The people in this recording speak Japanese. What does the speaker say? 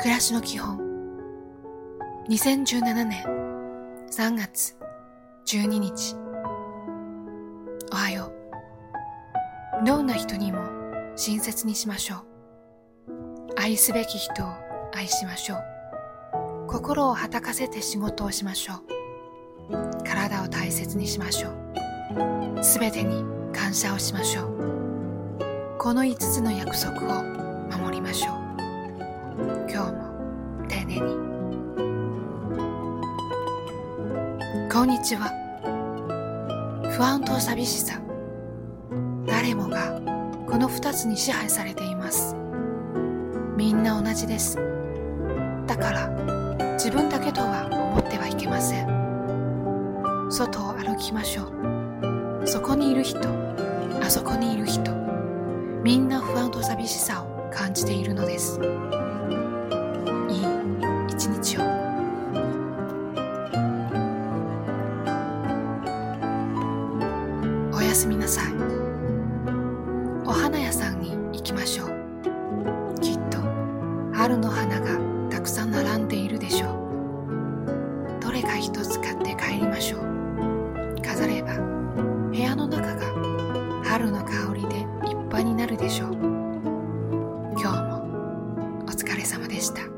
暮らしの基本。2017年3月12日。おはよう。どんな人にも親切にしましょう。愛すべき人を愛しましょう。心をはたかせて仕事をしましょう。体を大切にしましょう。すべてに感謝をしましょう。この5つの約束を守りましょう。こんにちは。不安と寂しさ。誰もがこの2つに支配されています。みんな同じです。だから自分だけとは思ってはいけません。外を歩きましょう。そこにいる人。あそこにいる人。みんな不安と寂しさを感じているのです。やすみなさい。お花屋さんに行きましょう。きっと春の花がたくさん並んでいるでしょう。どれか一つ買って帰りましょう。飾れば部屋の中が春の香りでいっぱいになるでしょう。今日もお疲れ様でした。